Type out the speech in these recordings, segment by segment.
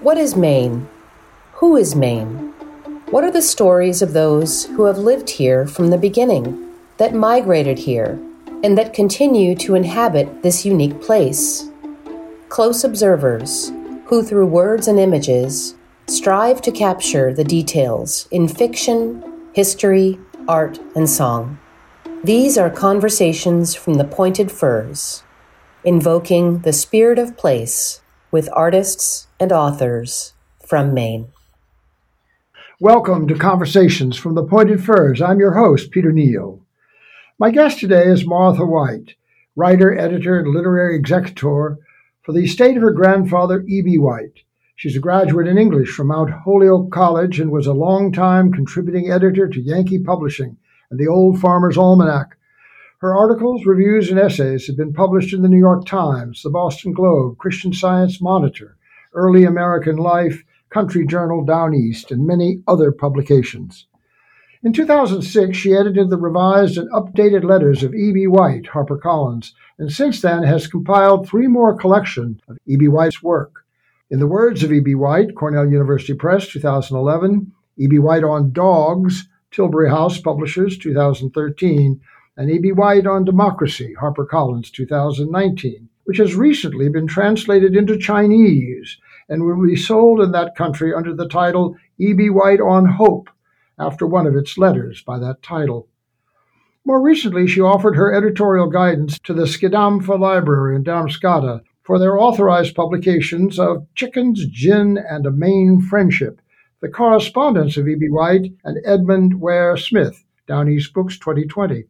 What is Maine? Who is Maine? What are the stories of those who have lived here from the beginning, that migrated here, and that continue to inhabit this unique place? Close observers, who through words and images strive to capture the details in fiction, history, art, and song. These are conversations from the pointed firs, invoking the spirit of place with artists and authors from Maine. Welcome to Conversations from the Pointed Firs. I'm your host, Peter Neo. My guest today is Martha White, writer, editor, and literary executor for the estate of her grandfather, E.B. White. She's a graduate in English from Mount Holyoke College and was a long-time contributing editor to Yankee Publishing and the Old Farmer's Almanac. Her articles, reviews, and essays have been published in the New York Times, the Boston Globe, Christian Science Monitor, Early American Life, Country Journal Down East, and many other publications. In 2006, she edited the revised and updated letters of E.B. White, HarperCollins, and since then has compiled three more collections of E.B. White's work. In the words of E.B. White, Cornell University Press, 2011, E.B. White on Dogs, Tilbury House Publishers, 2013, and E.B. White on Democracy, HarperCollins, 2019, which has recently been translated into Chinese and will be sold in that country under the title E.B. White on Hope, after one of its letters by that title. More recently, she offered her editorial guidance to the Skidompha Library in Damariscotta for their authorized publications of Chickens, Gin, and a Maine Friendship, the correspondence of E.B. White and Edmund Ware Smith, Down East Books 2020.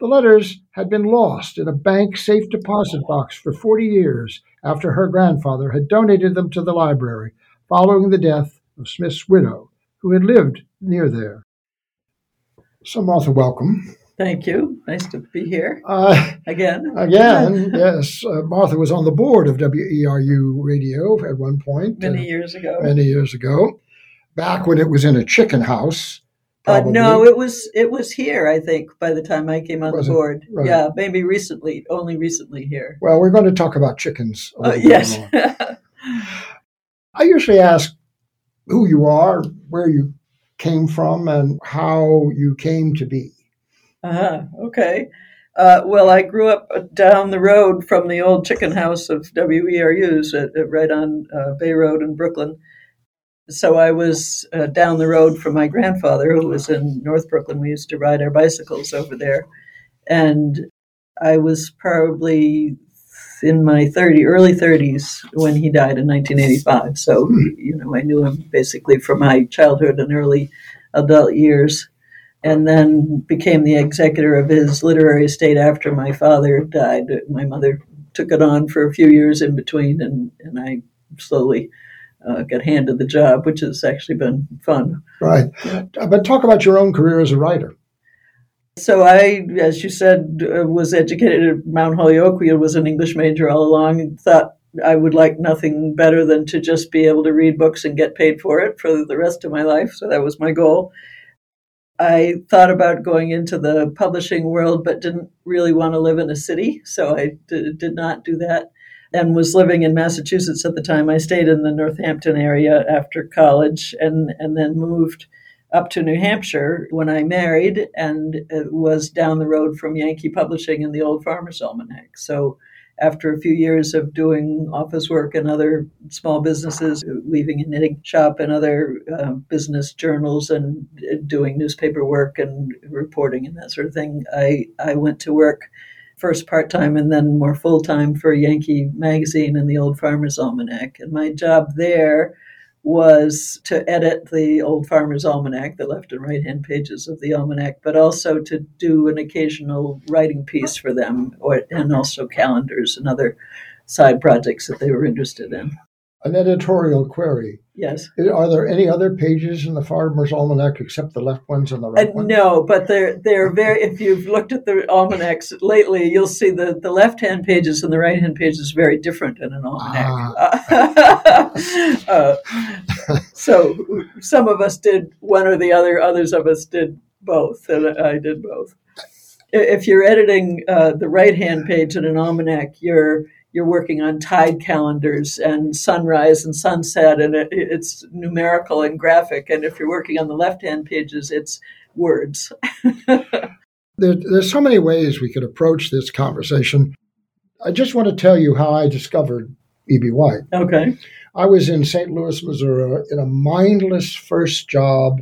The letters had been lost in a bank safe deposit box for 40 years after her grandfather had donated them to the library following the death of Smith's widow, who had lived near there. So, Martha, welcome. Thank you. Nice to be here uh, again. Again, yes. Uh, Martha was on the board of WERU Radio at one point. Many uh, years ago. Many years ago back when it was in a chicken house. Uh, no, it was it was here. I think by the time I came on was the board, right. yeah, maybe recently, only recently here. Well, we're going to talk about chickens. Uh, yes. I usually ask who you are, where you came from, and how you came to be. Uh-huh. Okay. Uh, well, I grew up down the road from the old chicken house of WERU's, at, at right on uh, Bay Road in Brooklin so I was uh, down the road from my grandfather, who was in North Brooklin. We used to ride our bicycles over there, and I was probably in my 30 early 30s when he died in 1985 so you know i knew him basically from my childhood and early adult years. And then became the executor of his literary estate after my father died. My mother took it on for a few years in between and, and i slowly uh, got handed the job, which has actually been fun. Right. Yeah. But talk about your own career as a writer. So I, as you said, uh, was educated at Mount Holyoke. I was an English major all along and thought I would like nothing better than to just be able to read books and get paid for it for the rest of my life. So that was my goal. I thought about going into the publishing world, but didn't really want to live in a city. So I d- did not do that and was living in Massachusetts at the time. I stayed in the Northampton area after college and, and then moved up to New Hampshire when I married and was down the road from Yankee Publishing and the Old Farmer's Almanac. So after a few years of doing office work and other small businesses, weaving a knitting shop and other uh, business journals and doing newspaper work and reporting and that sort of thing, I, I went to work first part time and then more full time for Yankee Magazine and the Old Farmer's Almanac. And my job there was to edit the Old Farmer's Almanac, the left and right hand pages of the almanac, but also to do an occasional writing piece for them, or, and also calendars and other side projects that they were interested in an editorial query. Yes. Are there any other pages in the Farmer's Almanac except the left ones and the right uh, ones? No, but they're they're very. If you've looked at the almanacs lately, you'll see the the left hand pages and the right hand pages very different in an almanac. Ah. uh, so some of us did one or the other. Others of us did both, and I did both. If you're editing uh, the right hand page in an almanac, you're you're working on tide calendars and sunrise and sunset, and it, it's numerical and graphic. And if you're working on the left hand pages, it's words. there, there's so many ways we could approach this conversation. I just want to tell you how I discovered E.B. White. Okay. I was in St. Louis, Missouri, in a mindless first job.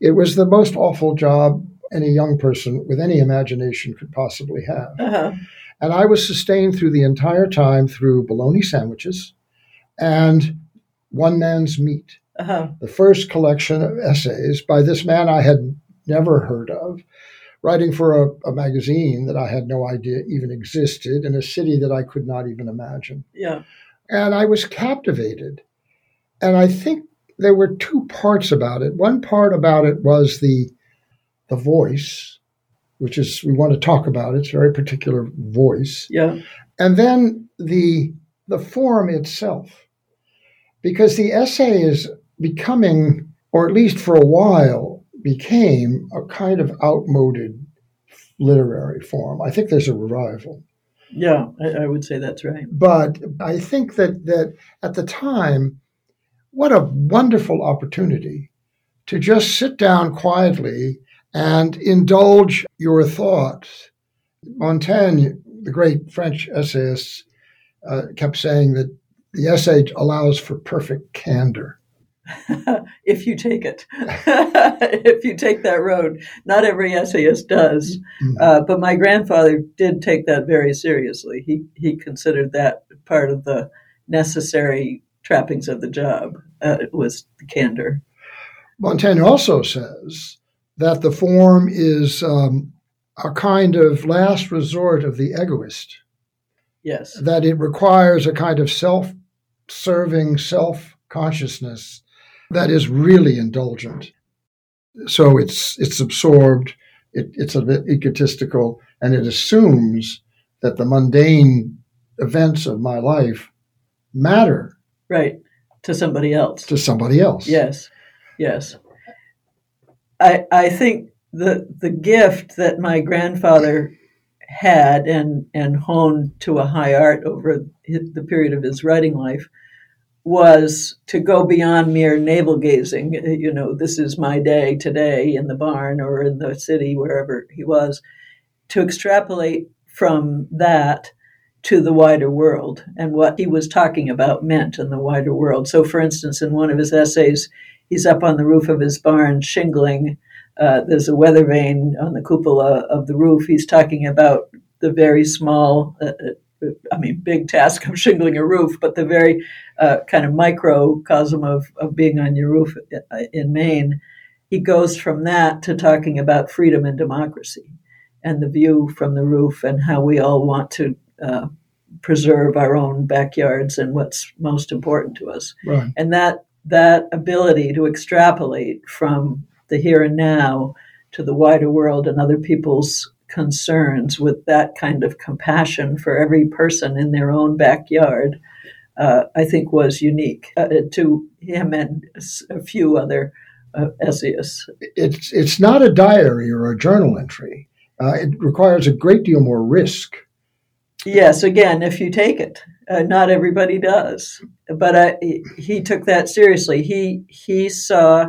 It was the most awful job any young person with any imagination could possibly have. Uh-huh. And I was sustained through the entire time through bologna sandwiches and one man's meat. Uh-huh. The first collection of essays by this man I had never heard of, writing for a, a, magazine that I had no idea even existed in a city that I could not even imagine. Yeah. And I was captivated. And I think there were two parts about it. One part about it was the the voice, which is we want to talk about. It's a very particular voice. Yeah. And then the the form itself. Because the essay is becoming, or at least for a while, became a kind of outmoded literary form. I think there's a revival. Yeah, I, I, would say that's right. But I think that that at the time, what a wonderful opportunity to just sit down quietly and indulge your thoughts. Montaigne, the great French essayist, uh, kept saying that the essay allows for perfect candor. if you take it, if you take that road, not every essayist does, mm-hmm. uh, but my grandfather did take that very seriously. He he considered that part of the necessary trappings of the job uh, was the candor. Montaigne also says that the form is um, a kind of last resort of the egoist. Yes. That it requires a kind of self serving self consciousness that is really indulgent. So it's it's absorbed, it, it's a bit egotistical, and it assumes that the mundane events of my life matter. Right. To somebody else. To somebody else. Yes. Yes. I, I think the the gift that my grandfather had and and honed to a high art over the period of his writing life was to go beyond mere navel gazing. Uh, you know, this is my day today in the barn or in the city, wherever he was, to extrapolate from that to the wider world and what he was talking about meant in the wider world. So, for instance, in one of his essays, he's up on the roof of his barn shingling. Uh, there's a weather vane on the cupola of the roof. He's talking about the very small, uh, uh, I mean, big task of shingling a roof, but the very uh, kind of microcosm of, of being on your roof uh, in Maine. He goes from that to talking about freedom and democracy and the view from the roof and how we all want to uh, preserve our own backyards and what's most important to us. Right. And that that ability to extrapolate from the here and now to the wider world and other people's concerns with that kind of compassion for every person in their own backyard, uh, I think was unique uh, to him and a few other uh, essayists. It's, it's not a diary or a journal entry. Uh, it requires a great deal more risk. Yes, again, if you take it. Uh, not everybody does, but he took that seriously. He he saw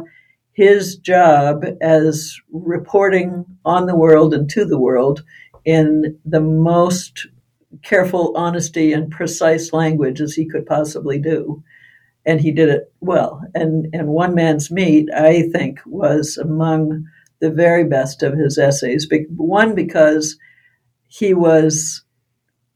his job as reporting on the world and to the world in the most careful honesty and precise language as he could possibly do and he did it well and and one man's meat i think was among the very best of his essays one because he was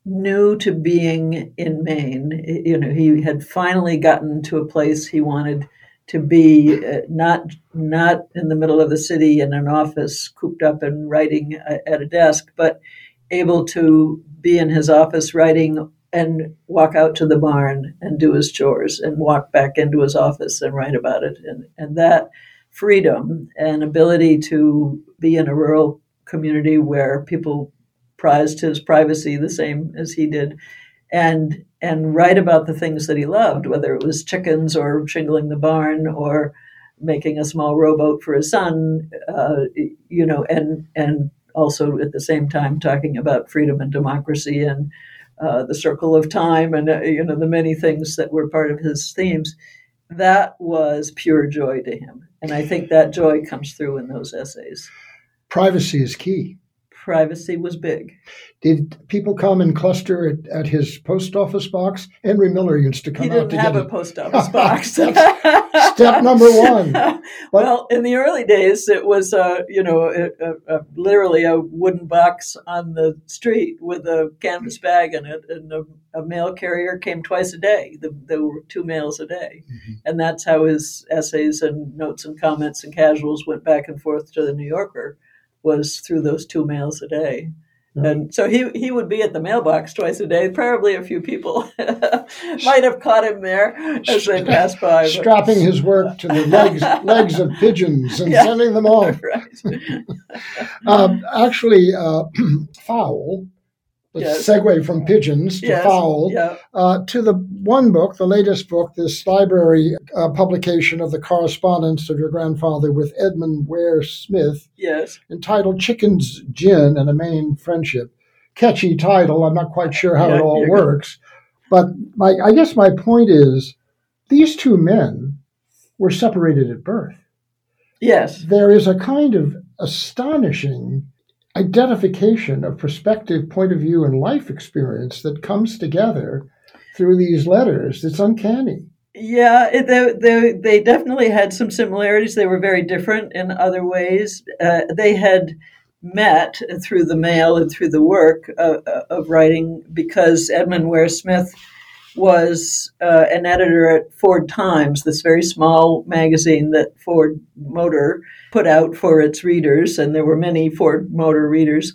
new to being in Maine. You know, he had finally gotten to a place he wanted to be, uh, not not in the middle of the city in an office, cooped up and writing at a desk, but able to be in his office writing and walk out to the barn and do his chores and walk back into his office and write about it. And, and that freedom and ability to be in a rural community where people prized his privacy the same as he did, and and write about the things that he loved, whether it was chickens or shingling the barn or making a small rowboat for his son, uh, you know, and and also at the same time talking about freedom and democracy and uh, the circle of time, and uh, you know the many things that were part of his themes. That was pure joy to him, and I think that joy comes through in those essays. Privacy is key privacy was big. Did people come and cluster at, at his post office box? Henry Miller used to come he out didn't have a it. post office box. step number one. But, well, in the early days, it was uh, you know a, a, a, literally a wooden box on the street with a canvas bag in it, and a, mail carrier came twice a day. The, there were two mails a day, mm-hmm. and that's how his essays and notes and comments and casuals went back and forth to the New Yorker was through those two mails a day. And so he, he would be at the mailbox twice a day. Probably a few people might have caught him there as they passed by. But. Strapping his work to the legs legs of pigeons and yeah. sending them off. Right. um, actually, uh, Fowl yes. segue from pigeons to yes. fowl yeah. uh, to the one book, the latest book, this library uh, publication of the correspondence of your grandfather with Edmund Ware Smith, yes, entitled "Chickens, Gin, and a Maine Friendship." Catchy title. I'm not quite sure how yeah, it all works, but my, I guess my point is, these two men were separated at birth. Yes, there is a kind of astonishing identification of perspective, point of view, and life experience that comes together through these letters. It's uncanny. Yeah, they, they, they definitely had some similarities. They were very different in other ways. Uh, they had met through the mail and through the work uh, of writing because Edmund Ware Smith was uh, an editor at Ford Times, this very small magazine that Ford Motor put out for its readers, and there were many Ford Motor readers.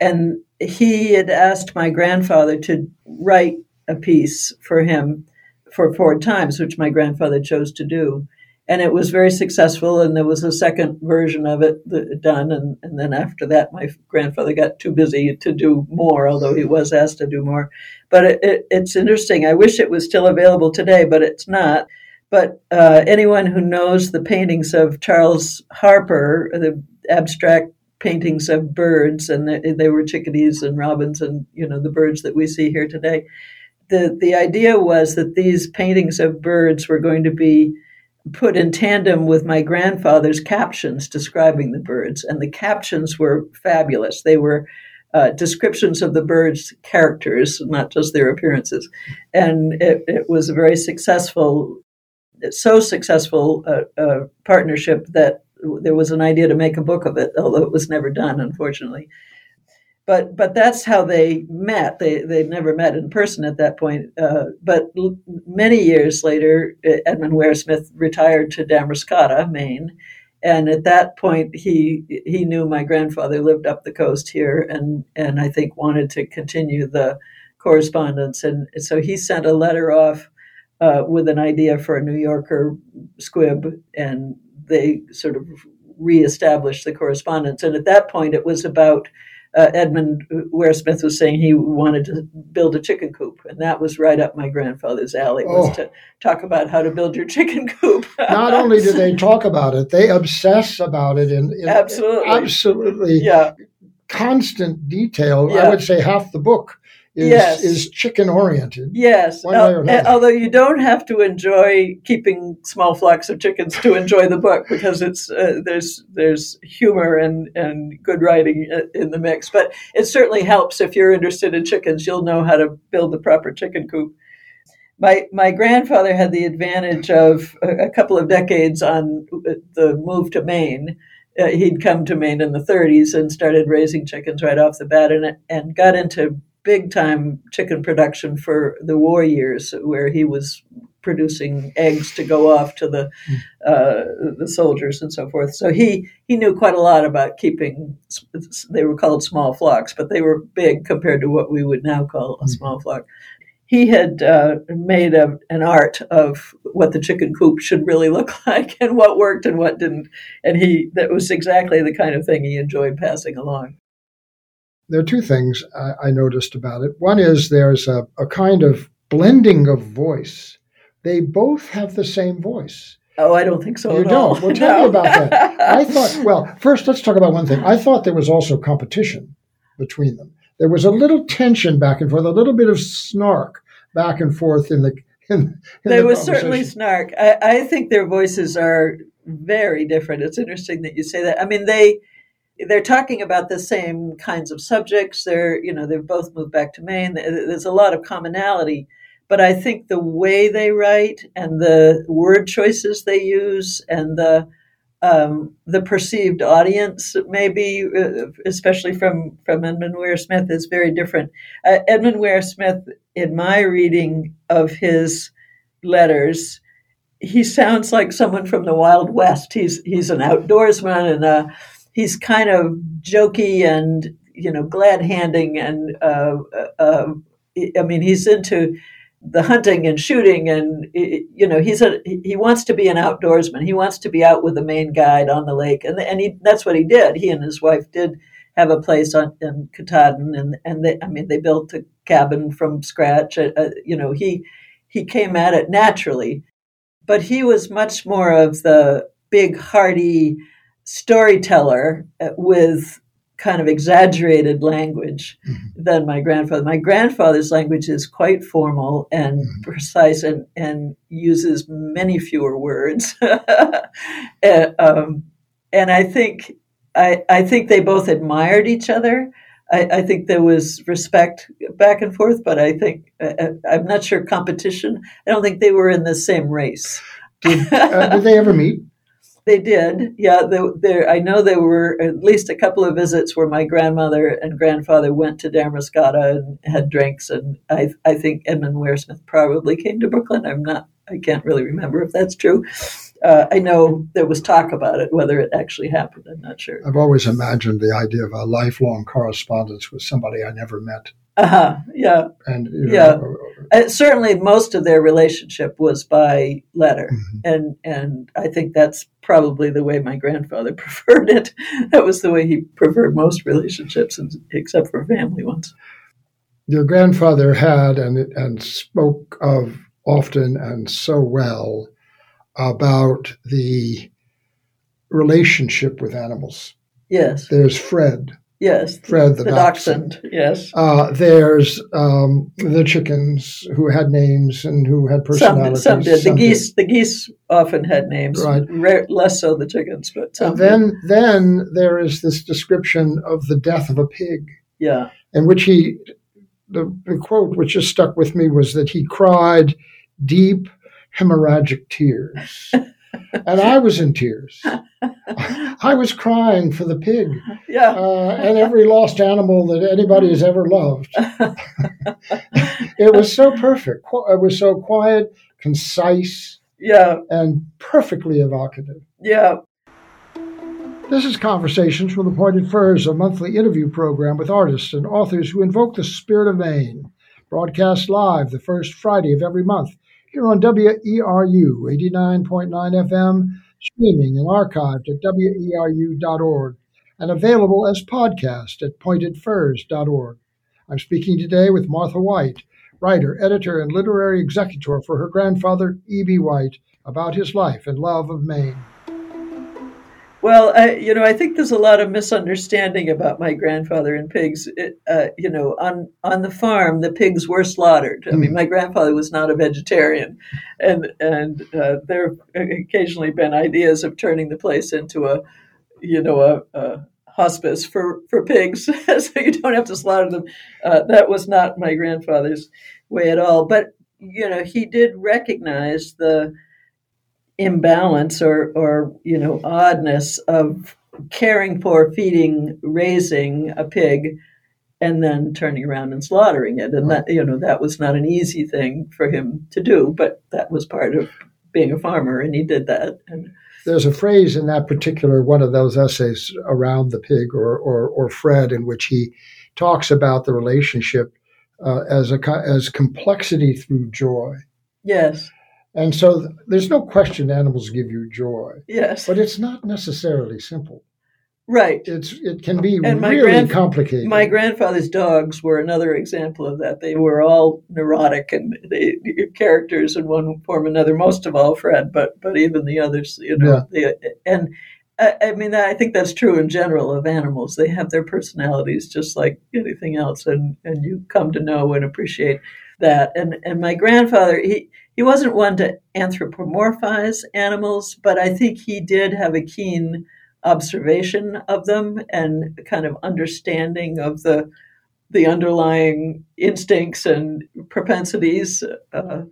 And he had asked my grandfather to write a piece for him for Ford Times, which my grandfather chose to do. And it was very successful, and there was a second version of it done. And, and then after that, my grandfather got too busy to do more, although he was asked to do more. But it, it, it's interesting. I wish it was still available today, but it's not. But uh, anyone who knows the paintings of Charles Harper, the abstract paintings of birds, and they, they were chickadees and robins, and you know the birds that we see here today. The the idea was that these paintings of birds were going to be put in tandem with my grandfather's captions describing the birds, and the captions were fabulous. They were uh, descriptions of the birds' characters, not just their appearances. And it, it was a very successful, so successful uh, uh, partnership that there was an idea to make a book of it, although it was never done, unfortunately. But but that's how they met. They they never met in person at that point. Uh, but l- many years later, Edmund Ware Smith retired to Damariscotta, Maine, and at that point he he knew my grandfather lived up the coast here and and I think wanted to continue the correspondence and so he sent a letter off uh, with an idea for a New Yorker squib and they sort of reestablished the correspondence and at that point it was about uh, Edmund Ware Smith was saying he wanted to build a chicken coop, and that was right up my grandfather's alley. Was oh. to talk about how to build your chicken coop. Not only do they talk about it, they obsess about it in, in absolutely, absolutely, yeah. constant detail. Yeah. I would say half the book is, yes. is chicken oriented. Yes. Uh, although you don't have to enjoy keeping small flocks of chickens to enjoy the book because it's uh, there's there's humor and, and good writing uh, in the mix. But it certainly helps if you're interested in chickens. You'll know how to build the proper chicken coop. My my grandfather had the advantage of a, a couple of decades on uh, the move to Maine. Uh, he'd come to Maine in the 30s and started raising chickens right off the bat and, and got into big time chicken production for the war years, where he was producing eggs to go off to the uh, the soldiers and so forth. So he he knew quite a lot about keeping. They were called small flocks, but they were big compared to what we would now call a hmm. small flock. He had uh, made a, an art of what the chicken coop should really look like and what worked and what didn't, and he that was exactly the kind of thing he enjoyed passing along there are two things I, I noticed about it. One is there's a, a kind of blending of voice. They both have the same voice. Oh, I don't think so. You don't. All. Well, tell no. me about that. I thought. Well, first, let's talk about one thing. I thought there was also competition between them. there was a little tension back and forth, a little bit of snark back and forth in the. In, in there the was certainly snark. I, I think their voices are very different. It's interesting that you say that. I mean, they they're talking about the same kinds of subjects. They're you know they've both moved back to Maine. There's a lot of commonality, but I think the way they write and the word choices they use and the um, the perceived audience, maybe, uh, especially from from Edmund Ware Smith, is very different. Uh, Edmund Ware Smith, in my reading of his letters, he sounds like someone from the Wild West. He's he's an outdoorsman and uh, he's kind of jokey and you know glad handing and uh, uh, uh, I mean he's into the hunting and shooting and you know he's a he wants to be an outdoorsman. He wants to be out with the Maine guide on the lake. And and he that's what he did. He and his wife did have a place on in Katahdin and and they I mean they built a cabin from scratch. Uh, uh, you know he he came at it naturally. But he was much more of the big hearty storyteller uh, with kind of exaggerated language mm-hmm. than my grandfather. My grandfather's language is quite formal and mm-hmm. precise and, and uses many fewer words. and, um, and I think I, I think they both admired each other. I, I, think there was respect back and forth, but I think uh, uh I'm not sure competition. I don't think they were in the same race. Did, uh, did they ever meet? They did, yeah. There, I know there were at least a couple of visits where my grandmother and grandfather went to Damariscotta and had drinks, and I, I think Edmund Ware Smith probably came to Brooklin. I'm not, I can't really remember if that's true. Uh, I know there was talk about it, whether it actually happened. I'm not sure. I've always imagined the idea of a lifelong correspondence with somebody I never met. Uh-huh, yeah. And you know, yeah. Uh, certainly most of their relationship was by letter. Mm-hmm. And and I think that's probably the way my grandfather preferred it. That was the way he preferred most relationships except for family ones. Your grandfather had and and spoke of often and so well about the relationship with animals. Yes. There's Fred Yes, Fred the, the dachshund. dachshund. Yes. Uh, there's um, the chickens who had names and who had personalities. Some, some did. Some the geese. Did. The geese often had names. Right. Rare, less so the chickens, but and then did. then there is this description of the death of a pig. Yeah. In which he, the, the quote which just stuck with me was that he cried deep hemorrhagic tears. and I was in tears. I was crying for the pig, yeah, uh, and every lost animal that anybody has ever loved. it was so perfect. It was so quiet, concise, yeah, and perfectly evocative. Yeah. This is Conversations from the Pointed Firs, a monthly interview program with artists and authors who invoke the spirit of Maine. Broadcast live the first Friday of every month here on WERU 89.9 FM, streaming and archived at weru.org, and available as podcast at pointedfirs.org. I'm speaking today with Martha White, writer, editor, and literary executor for her grandfather, E.B. White, about his life and love of Maine. Well, I, you know, I think there's a lot of misunderstanding about my grandfather and pigs. It, uh, you know, on on the farm, the pigs were slaughtered. I mean, hmm. my grandfather was not a vegetarian, and and uh, there have occasionally been ideas of turning the place into a, you know, a, a hospice for for pigs, so you don't have to slaughter them. Uh, that was not my grandfather's way at all. But you know, he did recognize the imbalance or or you know oddness of caring for, feeding, raising a pig, and then turning around and slaughtering it. And that you know that was not an easy thing for him to do, but that was part of being a farmer, and he did that. And there's a phrase in that particular one of those essays around the pig or or, or Fred in which he talks about the relationship uh, as a as complexity through joy. Yes. And so there's no question animals give you joy. Yes. But it's not necessarily simple. Right. It's it can be and really complicated. My grandfather's dogs were another example of that. They were all neurotic and they, characters in one form or another. Most of all, Fred, but but even the others, you know. Yeah. They, and I, I mean, I think that's true in general of animals. They have their personalities just like anything else, and, and you come to know and appreciate that. And and my grandfather, he he wasn't one to anthropomorphize animals, but I think he did have a keen observation of them and kind of understanding of the the underlying instincts and propensities. Uh,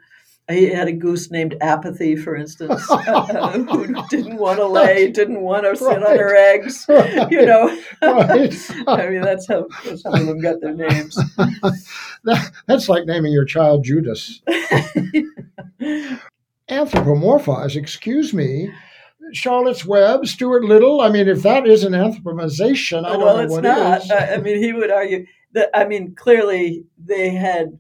he had a goose named Apathy, for instance, uh, who didn't want to lay, didn't want to sit right. on her eggs. Right. You know, right. I mean, that's how some of them got their names. that, that's like naming your child Judas. Anthropomorphize, excuse me. Charlotte's Web, Stuart Little. I mean, if that isn't anthropomization, I don't know. well, know what not. is. I mean, he would argue that. I mean, clearly they had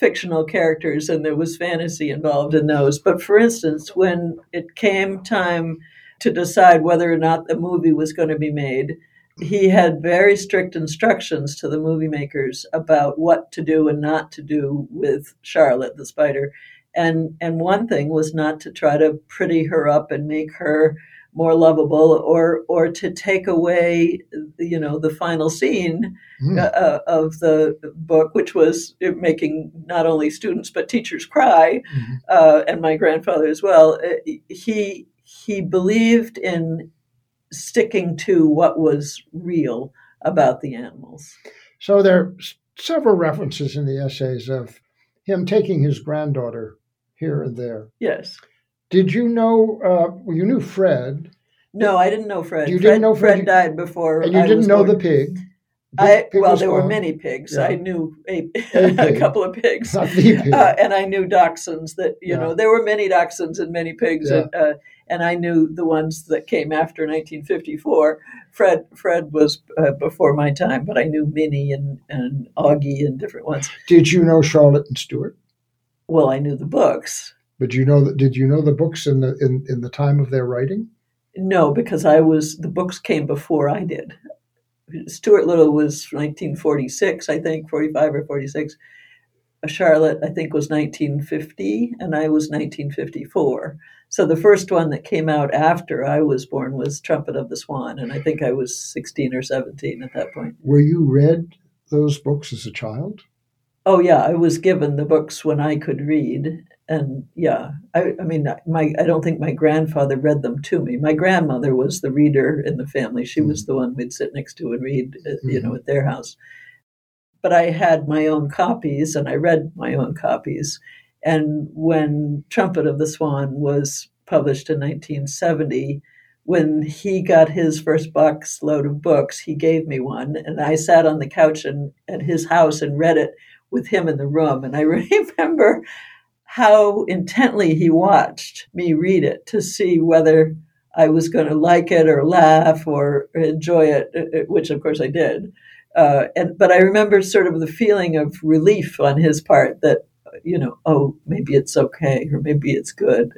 fictional characters and there was fantasy involved in those. But for instance, when it came time to decide whether or not the movie was going to be made, he had very strict instructions to the movie makers about what to do and not to do with Charlotte the spider. And and one thing was not to try to pretty her up and make her more lovable or or to take away you know the final scene mm. uh, of the book which was making not only students but teachers cry mm-hmm. uh, and my grandfather as well uh, he he believed in sticking to what was real about the animals so there are several references in the essays of him taking his granddaughter here and there yes did you know? Uh, well, you knew Fred. No, I didn't know Fred. You Fred, didn't know Fred. Fred died before. And you I didn't know born. the pig. I pig well, there were many pigs. Yeah. I knew a, A a couple of pigs, Not the pig. uh, and I knew dachshunds. That you Yeah. know, there were many dachshunds and many pigs, Yeah. and, uh, and I knew the ones that came after 1954. Fred Fred was uh, before my time, but I knew Minnie and and Augie and different ones. Did you know Charlotte and Stuart? Well, I knew the books. But you know that? Did you know the books in the in, in the time of their writing? No, because I was the books came before I did. Stuart Little was 1946, I think, 45 or 46. Charlotte, I think, was 1950, and I was 1954. So the first one that came out after I was born was Trumpet of the Swan, and I think I was 16 or 17 at that point. Were you read those books as a child? Oh yeah, I was given the books when I could read, and yeah, I, I mean, my I don't think my grandfather read them to me. My grandmother was the reader in the family; she was the one we'd sit next to and read, uh, you know, at their house. But I had my own copies, and I read my own copies. And when Trumpet of the Swan was published in 1970, when he got his first box load of books, he gave me one, and I sat on the couch in, at his house and read it with him in the room. And I remember how intently he watched me read it to see whether I was going to like it or laugh or enjoy it, uh, which of course I did. Uh, and but I remember sort of the feeling of relief on his part that you know, oh, maybe it's okay or maybe it's good,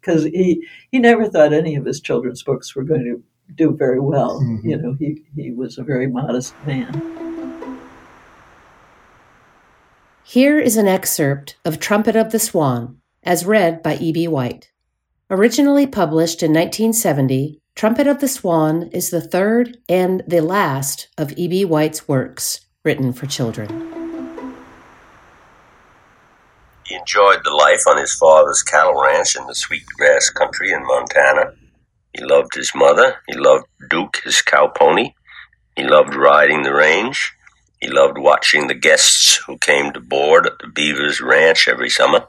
because he he never thought any of his children's books were going to do very well. Mhm. You know, he he was a very modest man. Here is an excerpt of Trumpet of the Swan, as read by E.B. White. Originally published in 1970, Trumpet of the Swan is the third and the last of E.B. White's works written for children. He enjoyed the life on his father's cattle ranch in the sweet grass country in Montana. He loved his mother. He loved Duke, his cow pony. He loved riding the range. He loved watching the guests who came to board at the Beavers Ranch every summer.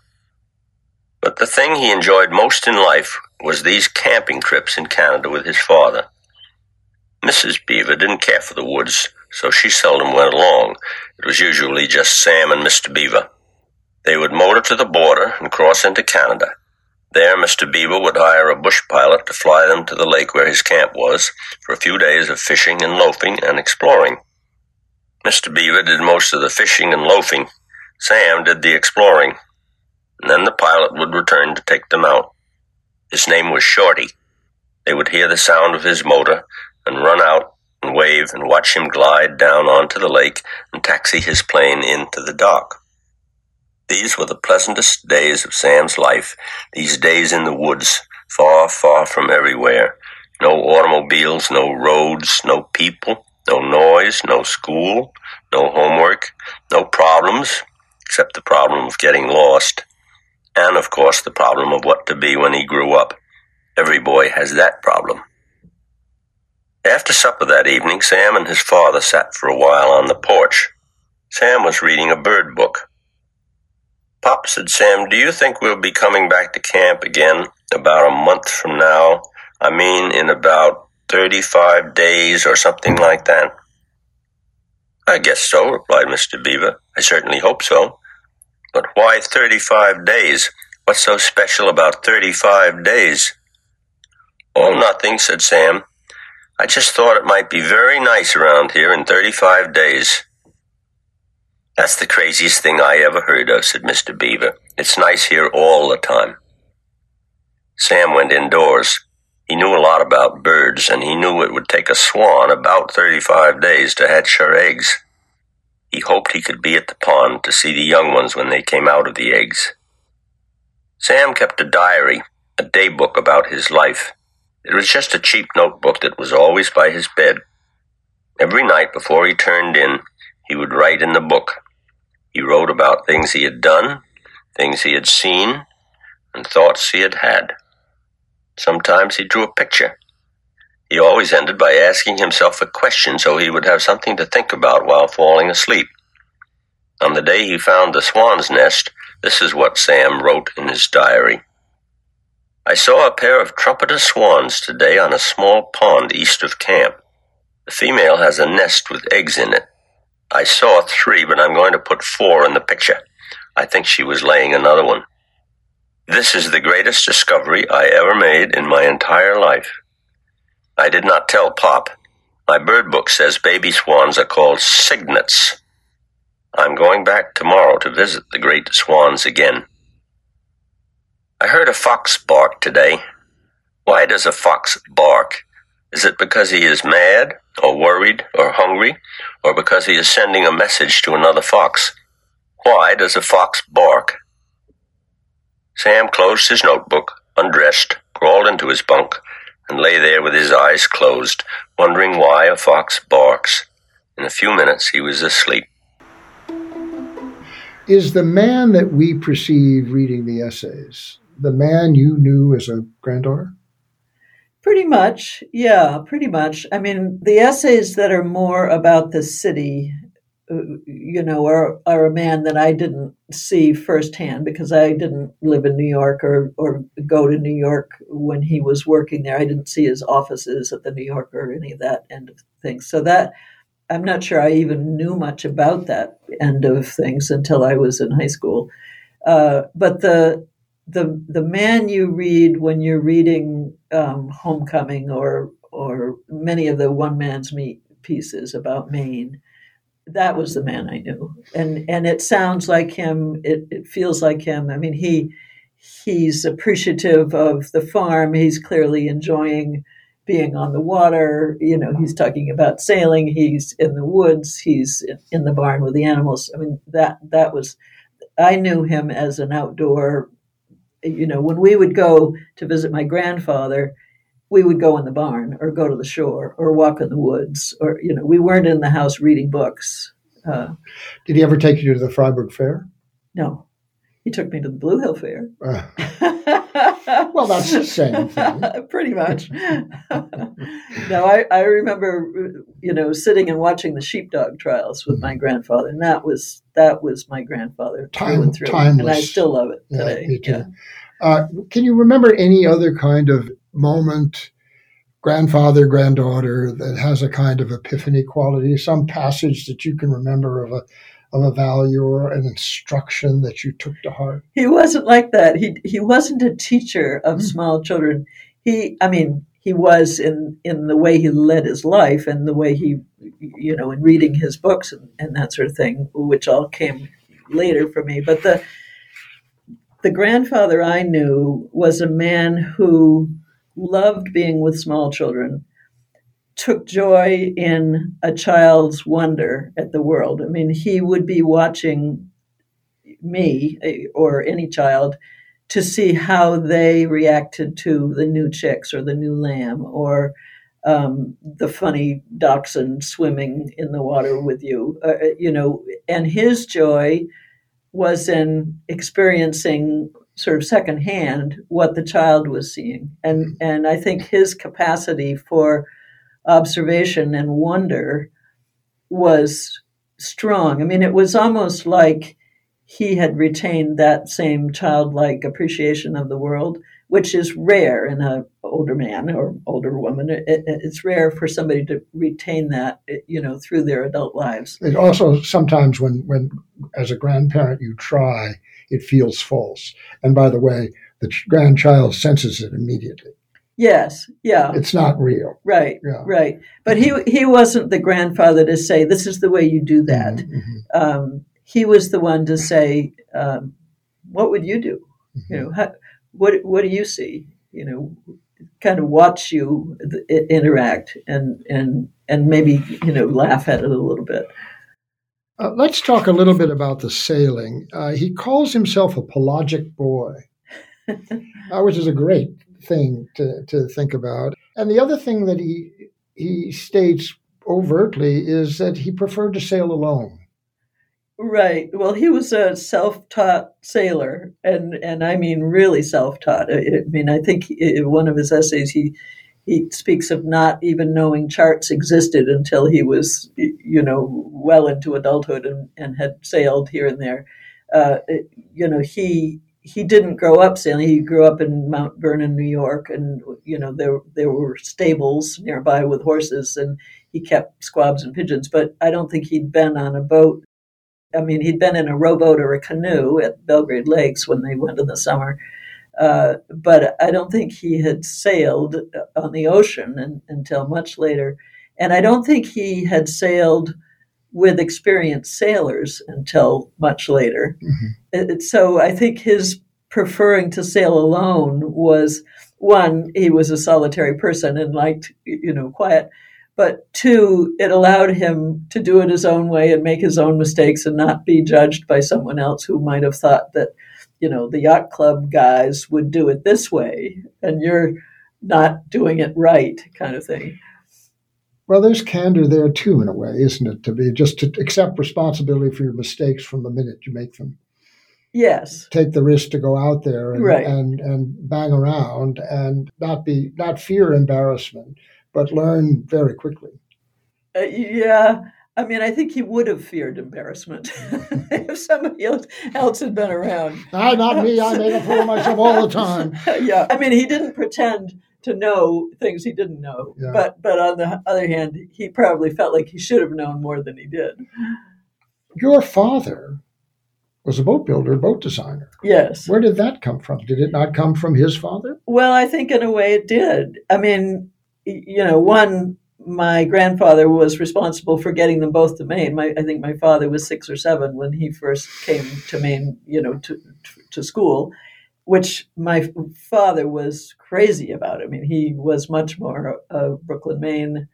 But the thing he enjoyed most in life was these camping trips in Canada with his father. Mrs. Beaver didn't care for the woods, so she seldom went along. It was usually just Sam and Mr. Beaver. They would motor to the border and cross into Canada. There, Mr. Beaver would hire a bush pilot to fly them to the lake where his camp was for a few days of fishing and loafing and exploring. Mr. Beaver did most of the fishing and loafing. Sam did the exploring. And then the pilot would return to take them out. His name was Shorty. They would hear the sound of his motor and run out and wave and watch him glide down onto the lake and taxi his plane into the dock. These were the pleasantest days of Sam's life, these days in the woods, far, far from everywhere, No automobiles, no roads, no people, no noise, no school, no homework, no problems, except the problem of getting lost. And of course, the problem of what to be when he grew up. Every boy has that problem. After supper that evening, Sam and his father sat for a while on the porch. Sam was reading a bird book. Pop, said Sam, do you think we'll be coming back to camp again about a month from now? I mean, in about 35 days or something like that. I guess so, replied Mr. Beaver. I certainly hope so. But why 35 days? What's so special about 35 days? Oh, nothing, said Sam. I just thought it might be very nice around here in 35 days. That's the craziest thing I ever heard of, said Mr. Beaver. It's nice here all the time. Sam went indoors. He knew a lot about birds, and he knew it would take a swan about 35 days to hatch her eggs. He hoped he could be at the pond to see the young ones when they came out of the eggs. Sam kept a diary, a day book about his life. It was just a cheap notebook that was always by his bed. Every night before he turned in, he would write in the book. He wrote about things he had done, things he had seen, and thoughts he had had. Sometimes he drew a picture. He always ended by asking himself a question so he would have something to think about while falling asleep. On the day he found the swan's nest, this is what Sam wrote in his diary. I saw a pair of trumpeter swans today on a small pond east of camp. The female has a nest with eggs in it. I saw three, but I'm going to put four in the picture. I think she was laying another one. This is the greatest discovery I ever made in my entire life. I did not tell Pop. My bird book says baby swans are called cygnets. I'm going back tomorrow to visit the great swans again. I heard a fox bark today. Why does a fox bark? Is it because he is mad, or worried, or hungry, or because he is sending a message to another fox? Why does a fox bark? Sam closed his notebook, undressed, crawled into his bunk, and lay there with his eyes closed, wondering why a fox barks. In a few minutes he was asleep. Is the man that we perceive reading the essays the man you knew as a granddaughter? Pretty much, yeah, pretty much. I mean, the essays that are more about the city, you know, are, are a man that I didn't see firsthand because I didn't live in New York or, or go to New York when he was working there. I didn't see his offices at the New Yorker or any of that end of things. So that, I'm not sure I even knew much about that end of things until I was in high school. Uh, but the the the man you read when you're reading um, Homecoming or or many of the one man's meat pieces about Maine, that was the man I knew, and and it sounds like him. It it feels like him. I mean, he he's appreciative of the farm. He's clearly enjoying being on the water. You know, he's talking about sailing. He's in the woods. He's in the barn with the animals. I mean, that that was. I knew him as an outdoor you know, when we would go to visit my grandfather, we would go in the barn or go to the shore or walk in the woods or, you know, we weren't in the house reading books. Uh, Did he ever take you to the Fryeburg Fair? No. He took me to the Blue Hill Fair. Uh, well, that's the same thing. Pretty much. no, I, I remember, you know, sitting and watching the sheepdog trials with mm-hmm. my grandfather, and that was that was my grandfather Time, through through, timeless. and I still love it today. Yeah, me too. Yeah. Uh, can you remember any other kind of moment, grandfather, granddaughter, that has a kind of epiphany quality? Some passage that you can remember of a of a value or an instruction that you took to heart? He wasn't like that. He he wasn't a teacher of mm. small children. He, I mean, he was in in the way he led his life and the way he, you know, in reading his books and, and that sort of thing, which all came later for me. But the the grandfather I knew was a man who loved being with small children took joy in a child's wonder at the world. I mean, he would be watching me eh, or any child to see how they reacted to the new chicks or the new lamb or um, the funny dachshund swimming in the water with you, uh, uh, you know, and his joy was in experiencing sort of secondhand what the child was seeing, and mm-hmm. and I think his capacity for observation and wonder was strong. I mean, it was almost like he had retained that same childlike appreciation of the world, which is rare in an older man or older woman. It, it, it's rare for somebody to retain that, you know, through their adult lives. It also sometimes when, when as a grandparent you try, it feels false. And by the way, the grandchild senses it immediately. Yes, yeah. It's not real. Right, yeah. right. But he he wasn't the grandfather to say this is the way you do that. Mm-hmm. mm-hmm. Um, he was the one to say, um, "What would you do? Mm-hmm. You know, how, what what do you see? You know, kind of watch you interact and and and maybe you know laugh at it a little bit." Uh, let's talk a little bit about the sailing. Uh, he calls himself a pelagic boy, uh, which is a great thing to, to think about. And the other thing that he he states overtly is that he preferred to sail alone. Right. Well, he was a self-taught sailor, and and I mean really self-taught. I, I mean, I think in one of his essays he he speaks of not even knowing charts existed until he was, you know, well into adulthood and, and had sailed here and there. Uh, you know, he he didn't grow up sailing. He grew up in Mount Vernon, New York, and you know there there were stables nearby with horses, and he kept squabs and pigeons. But I don't think he'd been on a boat I mean, he'd been in a rowboat or a canoe at Belgrade Lakes when they went in the summer, uh, but I don't think he had sailed on the ocean in, until much later. And I don't think he had sailed with experienced sailors until much later. Mm-hmm. It, so I think his preferring to sail alone was one, he was a solitary person and liked, you know, quiet but two, it allowed him to do it his own way and make his own mistakes and not be judged by someone else who might have thought that, you know, the yacht club guys would do it this way and you're not doing it right, kind of thing. Well, there's candor there too, in a way, isn't it? To be just to accept responsibility for your mistakes from the minute you make them. Yes. Take the risk to go out there and, right. and, and bang around and not be not fear embarrassment but learn very quickly. Uh, yeah. I mean, I think he would have feared embarrassment if somebody else, else had been around. Ah, not me. I make a fool of myself all the time. yeah. I mean, he didn't pretend to know things he didn't know. Yeah. But but on the other hand, he probably felt like he should have known more than he did. Your father was a boat builder, boat designer. Yes. Where did that come from? Did it not come from his father? Well, I think in a way it did. I mean, you know, one, my grandfather was responsible for getting them both to Maine. My, I think my father was six or seven when he first came to Maine, you know, to, to school, which my father was crazy about. I mean, he was much more a Brooklin, Maine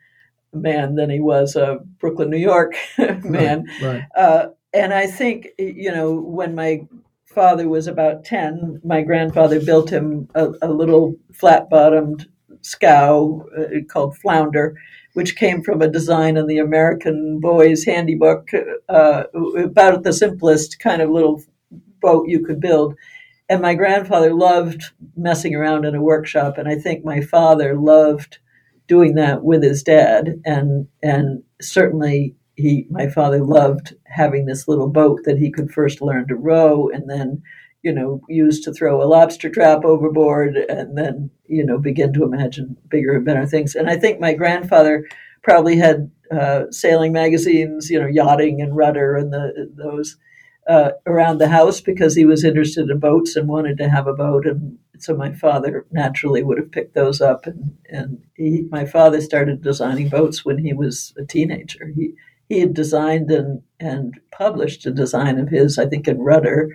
man than he was a Brooklyn, New York man. Right, right. Uh, and I think, you know, when my father was about 10, my grandfather built him a, a little flat bottomed scow uh, called Flounder, which came from a design in the American Boys Handybook, uh, about the simplest kind of little boat you could build. And my grandfather loved messing around in a workshop, and I think my father loved doing that with his dad. And and certainly he, my father, loved having this little boat that he could first learn to row, and then you know, used to throw a lobster trap overboard and then, you know, begin to imagine bigger and better things. And I think my grandfather probably had uh, sailing magazines, you know, yachting and rudder and the, those uh, around the house because he was interested in boats and wanted to have a boat. And so my father naturally would have picked those up. And, and he, my father started designing boats when he was a teenager. He, he had designed and, and published a design of his, I think, in rudder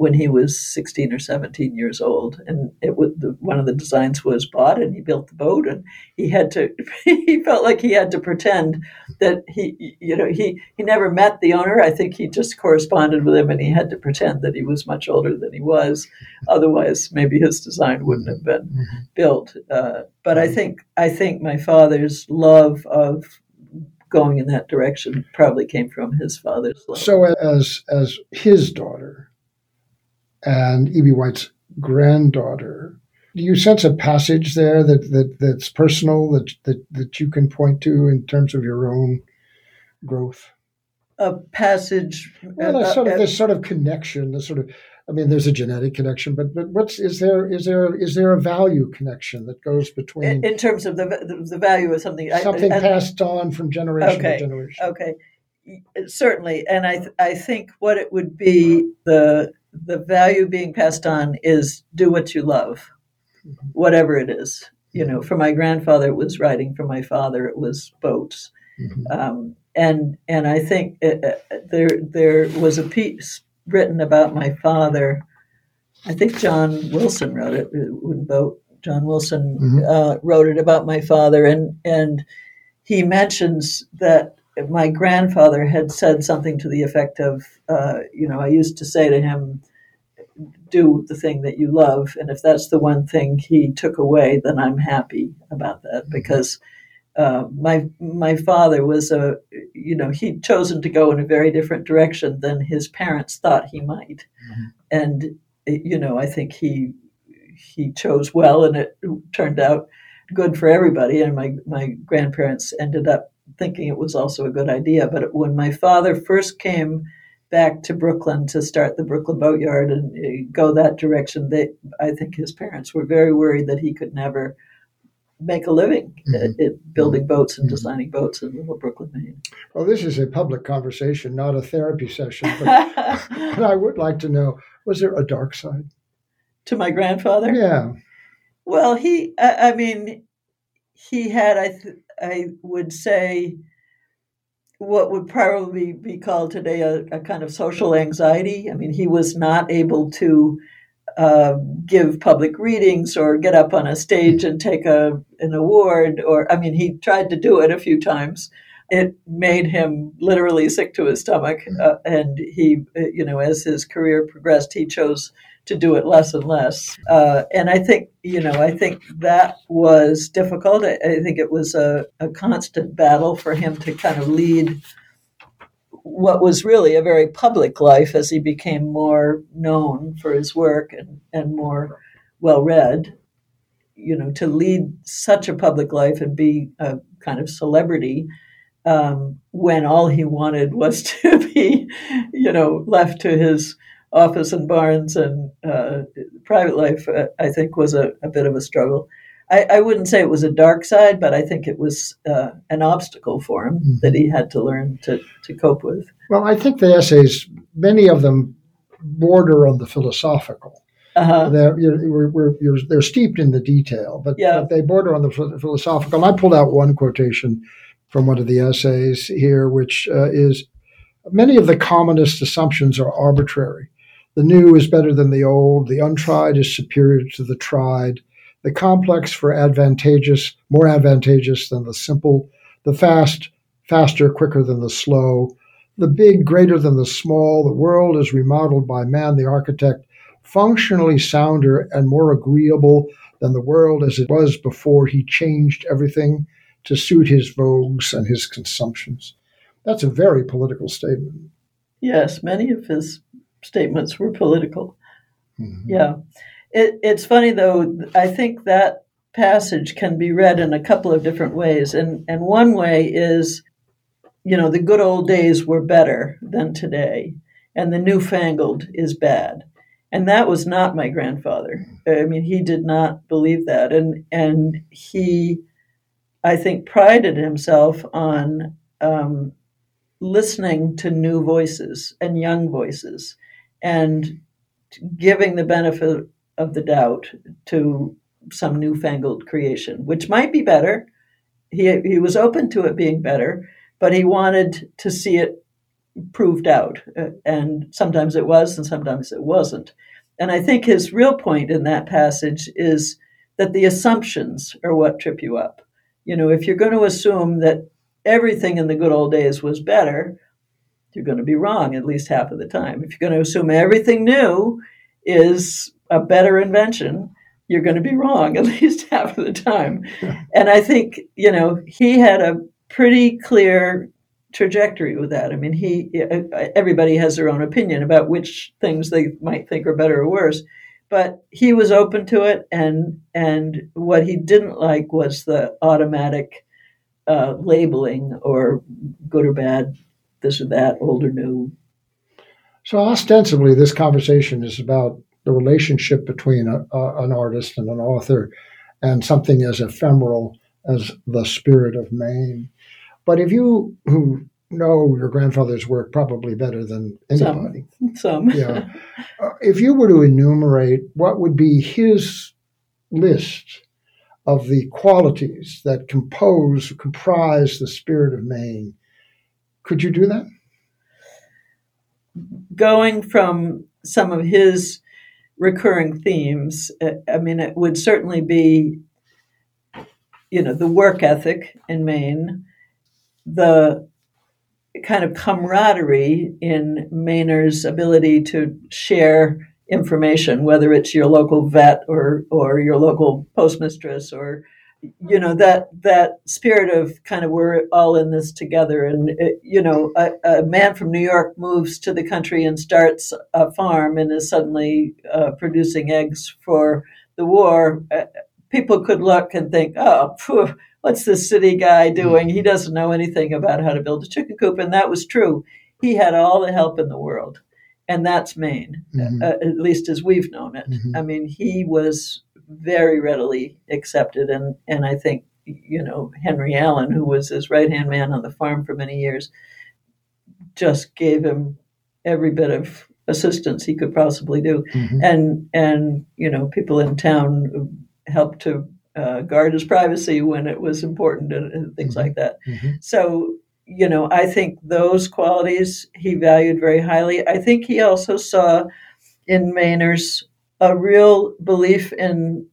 when he was 16 or 17 years old. And it was the, one of the designs was bought and he built the boat and he had to, he felt like he had to pretend that he, you know, he, he never met the owner. I think he just corresponded with him and he had to pretend that he was much older than he was. Otherwise, maybe his design wouldn't have been mm-hmm. built. Uh, but I think, I think my father's love of going in that direction probably came from his father's love. So as, as his daughter, and E.B. White's granddaughter. Do you sense a passage there that, that that's personal that, that that you can point to in terms of your own growth? A passage. Well, uh, sort of uh, this sort of connection, this sort of. I mean, there's a genetic connection, but but what's is there is there is there a value connection that goes between in terms of the the value of something something I, passed on from generation okay, to generation? Okay, certainly, and I I think what it would be the the value being passed on is do what you love, whatever it is. You know, for my grandfather, it was writing. For my father, it was boats. Mm-hmm. Um, and and I think it, uh, there there was a piece written about my father. I think John Wilson wrote it. Wooden Boat. John Wilson mm-hmm. uh, wrote it about my father, and and he mentions that my grandfather had said something to the effect of, uh, you know, I used to say to him, do the thing that you love. And if that's the one thing he took away, then I'm happy about that mm-hmm. because uh, my my father was a, you know, he'd chosen to go in a very different direction than his parents thought he might. Mm-hmm. And, you know, I think he he chose well and it turned out good for everybody. And my, my grandparents ended up thinking it was also a good idea. But when my father first came back to Brooklin to start the Brooklin Boatyard and uh, go that direction, they, I think his parents were very worried that he could never make a living mm-hmm. at, building boats and mm-hmm. designing boats in Little Brooklin, Maine. Well, this is a public conversation, not a therapy session. But, but I would like to know: was there a dark side to my grandfather? Yeah. Well, he, I, I mean, he had, I, th- I would say, what would probably be called today a, a, kind of social anxiety. I mean, he was not able to uh, give public readings or get up on a stage and take a, an award, or, I mean, he tried to do it a few times. It made him literally sick to his stomach. Uh, and he, you know, as his career progressed, he chose to do it less and less. Uh, and I think, you know, I think that was difficult. I, I think it was a, a, constant battle for him to kind of lead what was really a very public life as he became more known for his work and, and more well read. You know, to lead such a public life and be a kind of celebrity um, when all he wanted was to be, you know, left to his office and barns and uh, private life, uh, I think, was a, a, bit of a struggle. I, I, wouldn't say it was a dark side, but I think it was uh, an obstacle for him mm-hmm. that he had to learn to, to cope with. Well, I think the essays, many of them border on the philosophical. Uh-huh. They're, you're, we're, you're, they're steeped in the detail, but, yeah. but they border on the philosophical. And I pulled out one quotation from one of the essays here, which uh, is many of the commonest assumptions are arbitrary. The new is better than the old. The untried is superior to the tried. The complex for advantageous, more advantageous than the simple. The fast, faster, quicker than the slow. The big, greater than the small. The world is remodeled by man, the architect, functionally sounder and more agreeable than the world as it was before he changed everything to suit his vogues and his consumptions. That's a very political statement. Yes, many of his statements were political. Mm-hmm. Yeah. It, it's funny, though, I think that passage can be read in a couple of different ways. And, and one way is, you know, the good old days were better than today, and the newfangled is bad. And that was not my grandfather. I mean, he did not believe that. And, and he, I think, prided himself on um, listening to new voices and young voices and giving the benefit of the doubt to some newfangled creation, which might be better. He, he was open to it being better, but he wanted to see it proved out. Uh, and sometimes it was, and sometimes it wasn't. And I think his real point in that passage is that the assumptions are what trip you up. You know, if you're going to assume that everything in the good old days was better, you're going to be wrong at least half of the time. If you're going to assume everything new is a better invention, you're going to be wrong at least half of the time. and I think, you know, he had a pretty clear trajectory with that. I mean, he everybody has their own opinion about which things they might think are better or worse, but he was open to it and and what he didn't like was the automatic uh, labeling or good or bad, this or that, old or new. So ostensibly, this conversation is about the relationship between a, a, an artist and an author, and something as ephemeral as the spirit of Maine. But if you who know your grandfather's work probably better than anybody, some, some. yeah, uh, if you were to enumerate what would be his list of the qualities that compose, comprise the spirit of Maine. Could you do that? Going from some of his recurring themes, uh, I mean, it would certainly be, you know, the work ethic in Maine, the kind of camaraderie in Mainers' ability to share information, whether it's your local vet or or your local postmistress or you know that that spirit of kind of we're all in this together. And it, you know a, a, man from new york moves to the country and starts a farm and is suddenly uh, producing eggs for the war. Uh, people could look and think oh phew, what's this city guy doing? He doesn't know anything about how to build a chicken coop. And that was true. He had all the help in the world. And that's Maine, mm-hmm. uh, at least as we've known it. Mm-hmm. I mean, he was very readily accepted, and and I think you know Henry Allen, who was his right hand man on the farm for many years, just gave him every bit of assistance he could possibly do, mm-hmm. and and you know people in town helped to uh, guard his privacy when it was important and, and things mm-hmm. like that. Mm-hmm. So you know, I think those qualities he valued very highly. I think he also saw in Mainers a real belief in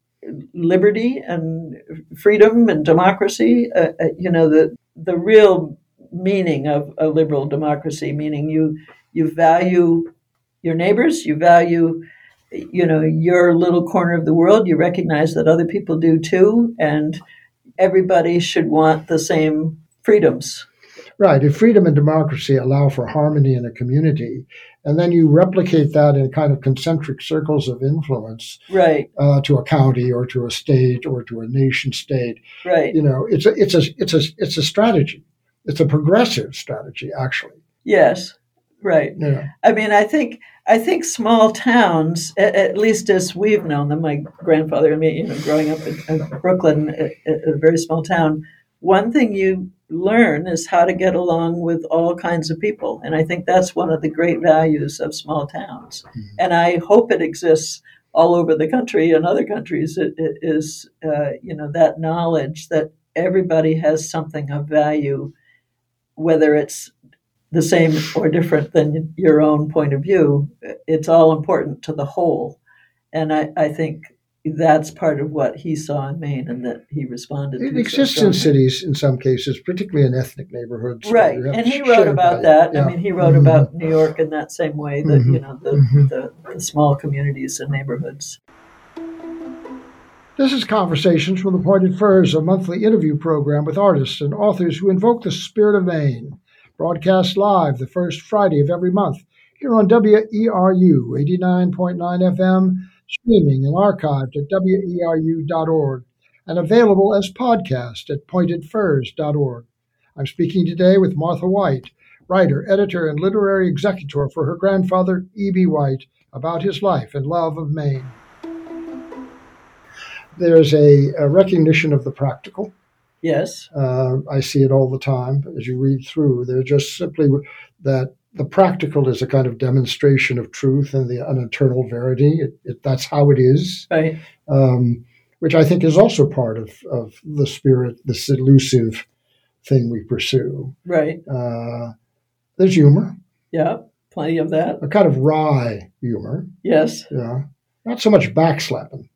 liberty and freedom and democracy. Uh, uh, you know, the the real meaning of a liberal democracy, meaning you you value your neighbors, you value you know your little corner of the world. You recognize that other people do too, and everybody should want the same freedoms Right. If freedom and democracy allow for harmony in a community, and then you replicate that in kind of concentric circles of influence, right, uh, to a county or to a state or to a nation state, right. You know, it's a it's a it's a it's a strategy. It's a progressive strategy, actually. Yes. Right. Yeah. I mean, I think I think small towns, at, at, least as we've known them, my grandfather, and me, you know, growing up in, in Brooklin, a, a, very small town, one thing you learn is how to get along with all kinds of people. And I think that's one of the great values of small towns. Mm-hmm. And I hope it exists all over the country and other countries. It, it is, uh, you know, that knowledge that everybody has something of value, whether it's the same or different than your own point of view. It's all important to the whole. And I, I think that's part of what he saw in Maine and that he responded it to. It exists in cities in some cases, particularly in ethnic neighborhoods. Right. And he wrote about that. Yeah. I mean, he wrote mm-hmm. about New York in that same way that, mm-hmm. you know, the, mm-hmm. the, the small communities and neighborhoods. This is Conversations from the Pointed Firs, a monthly interview program with artists and authors who invoke the spirit of Maine. Broadcast live the first Friday of every month here on WERU 89.9 FM streaming and archived at weru.org, and available as podcast at pointedfirs.org. I'm speaking today with Martha White, writer, editor, and literary executor for her grandfather, E.B. White, about his life and love of Maine. There's a, a recognition of the practical. Yes. Uh, I see it all the time as you read through. They're just simply that the practical is a kind of demonstration of truth and the an eternal verity. It, it, that's how it is, right? Um, which I think is also part of, of the spirit, this elusive thing we pursue. Right. Uh, there's humor. Yeah, plenty of that. A kind of wry humor. Yes. Yeah. Not so much backslapping.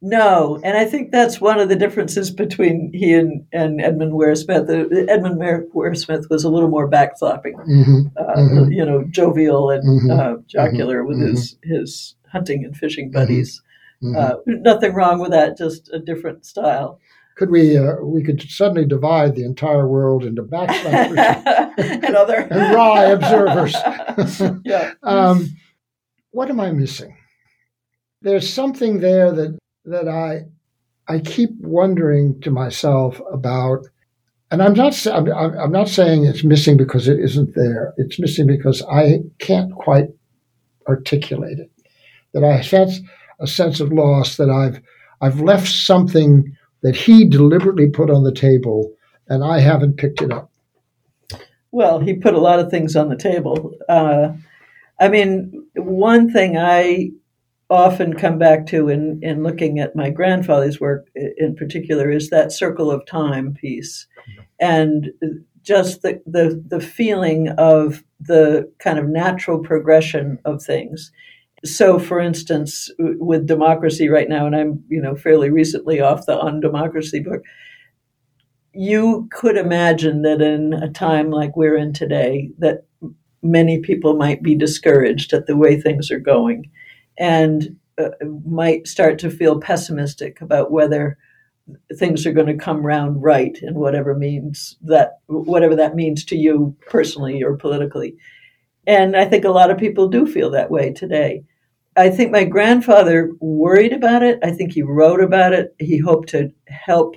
No, and I think that's one of the differences between he and, and Edmund Ware Smith. Uh, Edmund Ware Smith was a little more backslapping, Mm-hmm. uh, Mhm. you know, jovial and Mhm. uh, jocular with his his hunting and fishing buddies. Mhm. Uh, nothing wrong with that, just a different style. could we uh, we could suddenly divide the entire world into backslappers and other and wry observers. yeah. um, what am I missing? There's something there that that I I keep wondering to myself about, and I'm not I'm, I'm not saying it's missing because it isn't there. It's missing because I can't quite articulate it. That I sense a sense of loss. That I've I've left something that he deliberately put on the table, and I haven't picked it up. Well, he put a lot of things on the table. Uh, I mean, one thing I often come back to in, in looking at my grandfather's work in particular is that circle of time piece. And just the, the, the feeling of the kind of natural progression of things. So, for instance, with democracy right now, and I'm you know fairly recently off the on democracy book, you could imagine that in a time like we're in today, that many people might be discouraged at the way things are going, and uh, might start to feel pessimistic about whether things are going to come round right in whatever means that whatever that means to you personally or politically. And I think a lot of people do feel that way today. I think my grandfather worried about it. I think he wrote about it. He hoped to help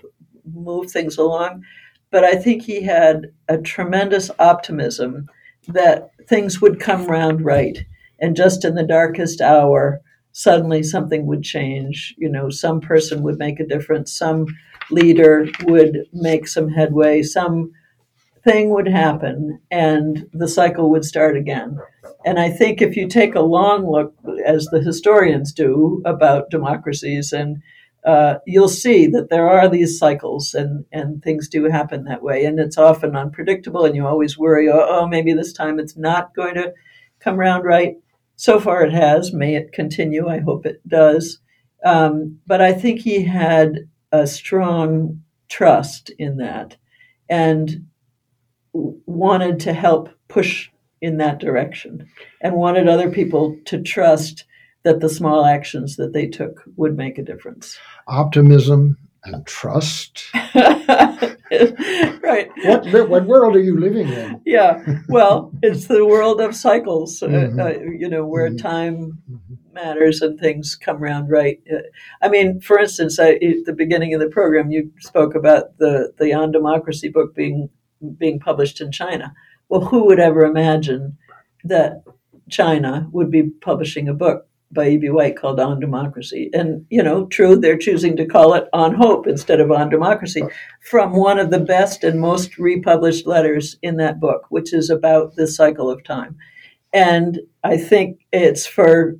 move things along. But I think he had a tremendous optimism that things would come round right. And just in the darkest hour, suddenly something would change. You know, some person would make a difference, some leader would make some headway, some thing would happen, and the cycle would start again. And I think if you take a long look, as the historians do, about democracies, and uh, you'll see that there are these cycles, and and things do happen that way, and it's often unpredictable, and you always worry, oh, oh maybe this time it's not going to come around right. So far, it has. May it continue? I hope it does. Um, but I think he had a strong trust in that, and wanted to help push in that direction and wanted other people to trust that the small actions that they took would make a difference. Optimism and trust. right. What what world are you living in? Yeah. Well, it's the world of cycles, uh, Mhm. uh, you know, where Mhm. time Mhm. matters and things come around right. Uh, I mean, for instance, I, at the beginning of the program, you spoke about the the On Democracy book being being published in China. Well, who would ever imagine that China would be publishing a book by E.B. White called On Democracy? And you know, true, they're choosing to call it On Hope instead of On Democracy, from one of the best and most republished letters in that book, which is about the cycle of time. And I think it's for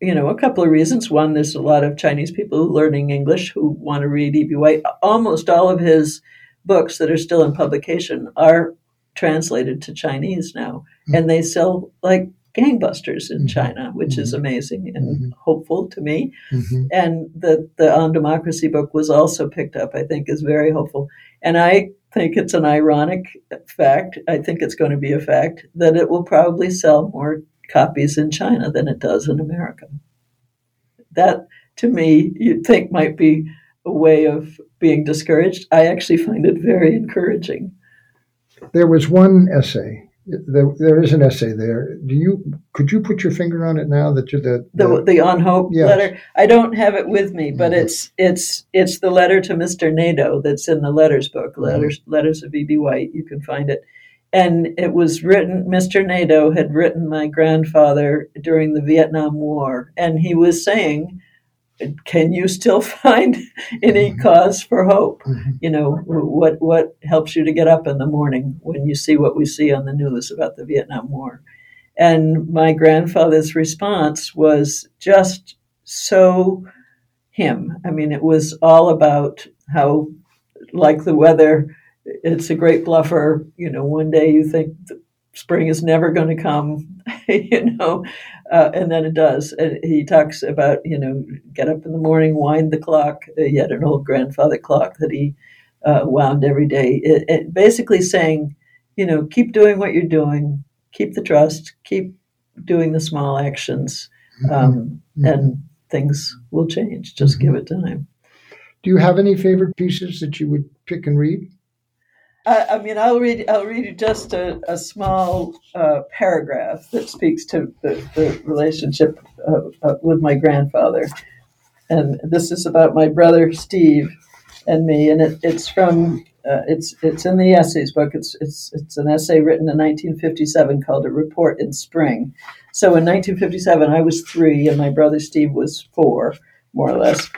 you know, a couple of reasons. One, there's a lot of Chinese people learning English who want to read E.B. White. Almost all of his books that are still in publication are translated to Chinese now, Mhm. and they sell like gangbusters in Mhm. China, which is Mhm. amazing and Mhm. hopeful to me. Mhm. And the the On Democracy book was also picked up. I think is very hopeful, and I think it's an ironic fact. I think it's going to be a fact that it will probably sell more copies in China than it does in America. That, to me, you'd think might be a way of being discouraged. I actually find it very encouraging. There was one essay. There, there is an essay there. Do you could you put your finger on it now that you're the, The, the On Hope Yes. letter. I don't have it with me, but Mhm. it's it's it's the letter to Mr. Nadeau that's in the letters book, letters letters of E.B. White. You can find it, and it was written. Mr. Nadeau had written my grandfather during the Vietnam War, and he was saying, "Can you still find any Mhm. cause for hope? Mhm. You know, what what helps you to get up in the morning when you see what we see on the news about the Vietnam War?" And my grandfather's response was just so him. I mean, it was all about how, like the weather, it's a great bluffer. You know, one day you think spring is never going to come, you know, uh, and then it does. And he talks about, you know, get up in the morning, wind the clock. He had an old grandfather clock that he uh, wound every day. It, it basically saying, you know, keep doing what you're doing, keep the trust, keep doing the small actions, mm-hmm. um, mm-hmm. and things will change. Just mm-hmm. give it time. Do you have any favorite pieces that you would pick and read? I, mean, I'll read. I'll read you just a, a small uh, paragraph that speaks to the, the relationship uh, with my grandfather, and this is about my brother Steve and me, and it, it's from. Uh, it's it's in the essays book. It's it's it's an essay written in 1957 called "A Report in Spring." So in 1957, I was three, and my brother Steve was four, more or less.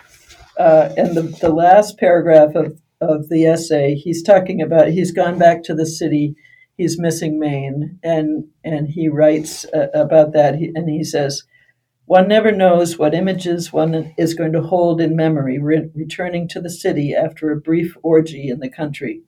Uh, and the, the last paragraph of of the essay, he's talking about he's gone back to the city, he's missing Maine, and and he writes uh, about that, and he says, "One never knows what images one is going to hold in memory, re- returning to the city after a brief orgy in the country.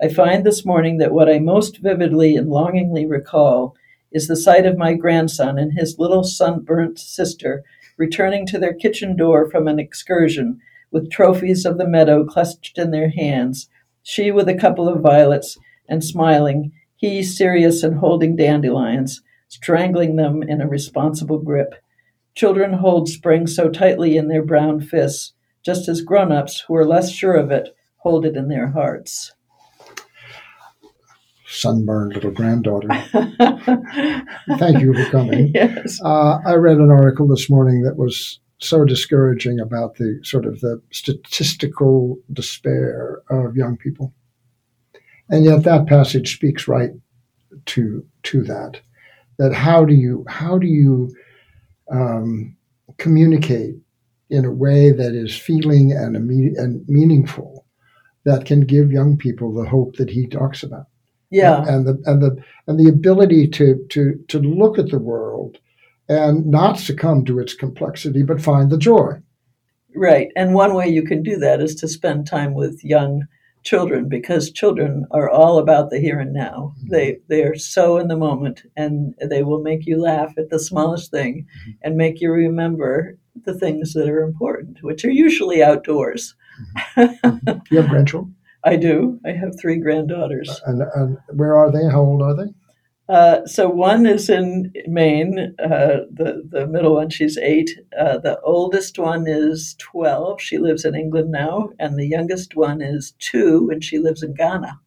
I find this morning that what I most vividly and longingly recall." Is the sight of my grandson and his little sunburnt sister returning to their kitchen door from an excursion with trophies of the meadow clutched in their hands, she with a couple of violets, and smiling, he serious and holding dandelions, strangling them in a responsible grip. Children hold spring so tightly in their brown fists, just as grown ups, who are less sure of it, hold it in their hearts. Sunburned little granddaughter. Thank you for coming. Yes. Uh, I read an article this morning that was so discouraging about the sort of the statistical despair of young people. And yet that passage speaks right to to that. That how do you how do you um, communicate in a way that is feeling and, and meaningful that can give young people the hope that he talks about. Yeah, and, and the and the and the ability to to to look at the world and not succumb to its complexity, but find the joy. Right. And one way you can do that is to spend time with young children because children are all about the here and now. Mm-hmm. They they are so in the moment and they will make you laugh at the smallest thing mm-hmm. and make you remember the things that are important, which are usually outdoors. Mm-hmm. you have grandchildren? I do. I have three granddaughters. And, and where are they? How old are they? Uh, so one is in Maine, uh, the the middle one. She's eight. Uh, the oldest one is twelve. She lives in England now, and the youngest one is two, and she lives in Ghana.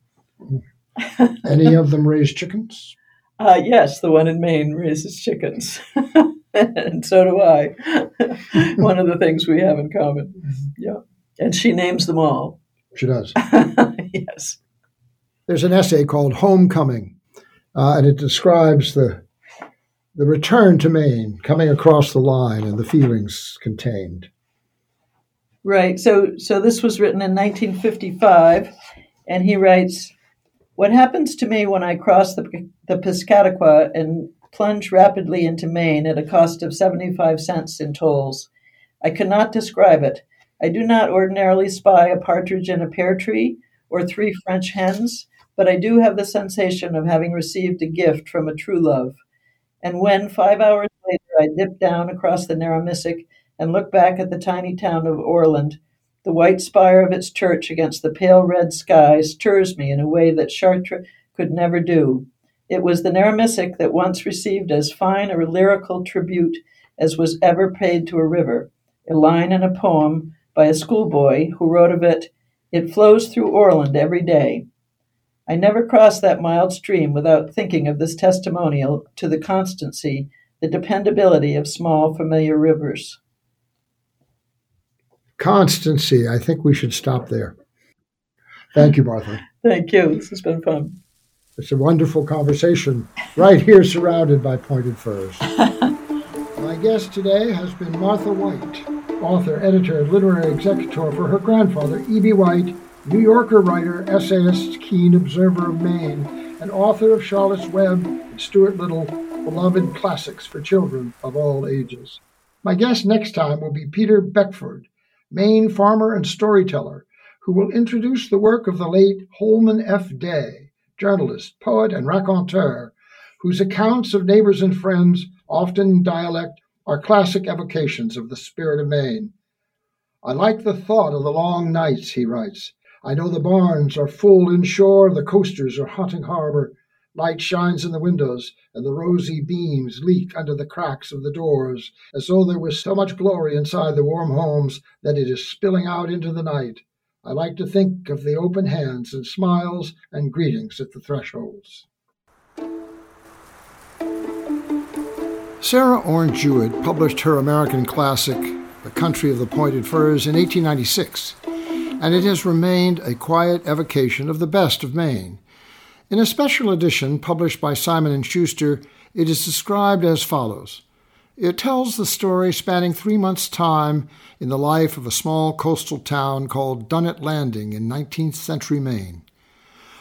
Any of them raise chickens? Uh, yes, the one in Maine raises chickens, and so do I. one of the things we have in common. Yeah, and she names them all. She does. yes. There's an essay called Homecoming uh, and it describes the the return to Maine, coming across the line, and the feelings contained. Right. So, so this was written in 1955, and he writes, "What happens to me when I cross the the Piscataqua and plunge rapidly into Maine at a cost of 75 cents in tolls? I cannot describe it. I do not ordinarily spy a partridge in a pear tree or three French hens." But I do have the sensation of having received a gift from a true love. And when, five hours later, I dip down across the Narramissic and look back at the tiny town of Orland, the white spire of its church against the pale red sky stirs me in a way that Chartres could never do. It was the Narramissic that once received as fine a lyrical tribute as was ever paid to a river, a line in a poem by a schoolboy who wrote of it, It flows through Orland every day. I never crossed that mild stream without thinking of this testimonial to the constancy, the dependability of small, familiar rivers. Constancy. I think we should stop there. Thank you, Martha. Thank you. This has been fun. It's a wonderful conversation right here, surrounded by pointed firs. My guest today has been Martha White, author, editor, and literary executor for her grandfather, E.B. White New Yorker writer, essayist, keen observer of Maine, and author of Charlotte's Web and Stuart Little, beloved classics for children of all ages. My guest next time will be Peter Beckford, Maine farmer and storyteller, who will introduce the work of the late Holman F. Day, journalist, poet, and raconteur, whose accounts of neighbors and friends, often in dialect, are classic evocations of the spirit of Maine. I like the thought of the long nights, he writes. I know the barns are full inshore, the coasters are hunting harbor, light shines in the windows, and the rosy beams leak under the cracks of the doors, as though there was so much glory inside the warm homes that it is spilling out into the night. I like to think of the open hands and smiles and greetings at the thresholds. Sarah Orne Jewett published her American classic, The Country of the Pointed Firs, in 1896, and it has remained a quiet evocation of the best of Maine. In a special edition published by Simon & Schuster, it is described as follows. It tells the story spanning three months' time in the life of a small coastal town called Dunnet Landing in 19th century Maine.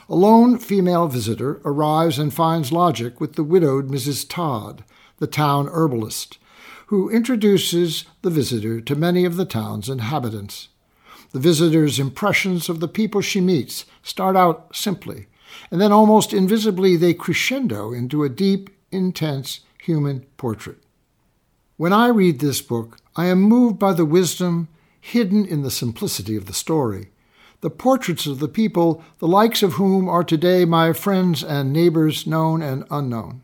A lone female visitor arrives and finds lodging with the widowed Mrs. Todd, the town herbalist, who introduces the visitor to many of the town's inhabitants. The visitor's impressions of the people she meets start out simply, and then almost invisibly they crescendo into a deep, intense human portrait. When I read this book, I am moved by the wisdom hidden in the simplicity of the story. The portraits of the people, the likes of whom are today my friends and neighbors, known and unknown.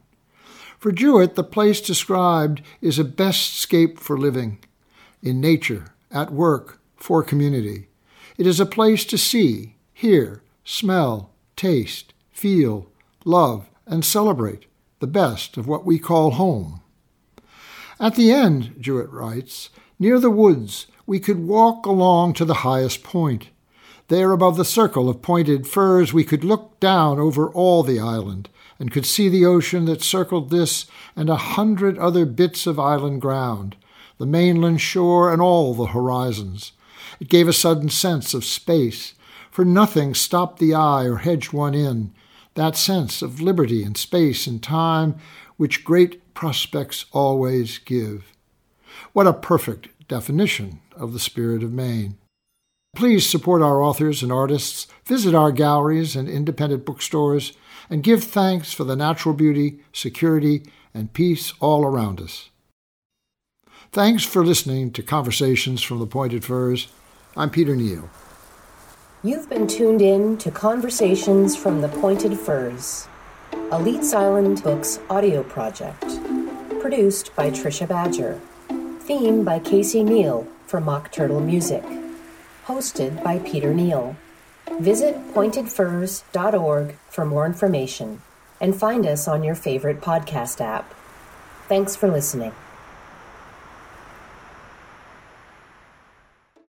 For Jewett, the place described is a best scape for living in nature, at work, for community. It is a place to see, hear, smell, taste, feel, love, and celebrate the best of what we call home. At the end, Jewett writes, near the woods, we could walk along to the highest point. There, above the circle of pointed firs, we could look down over all the island and could see the ocean that circled this and a hundred other bits of island ground, the mainland shore and all the horizons. It gave a sudden sense of space, for nothing stopped the eye or hedged one in, that sense of liberty and space and time which great prospects always give. What a perfect definition of the spirit of Maine. Please support our authors and artists, visit our galleries and independent bookstores, and give thanks for the natural beauty, security, and peace all around us. Thanks for listening to Conversations from the Pointed Firs. I'm Peter Neal. You've been tuned in to Conversations from the Pointed Firs, a Leeds Island Books audio project, produced by Trisha Badger, theme by Casey Neal for Mock Turtle Music, hosted by Peter Neal. Visit pointedfirs.org for more information and find us on your favorite podcast app. Thanks for listening.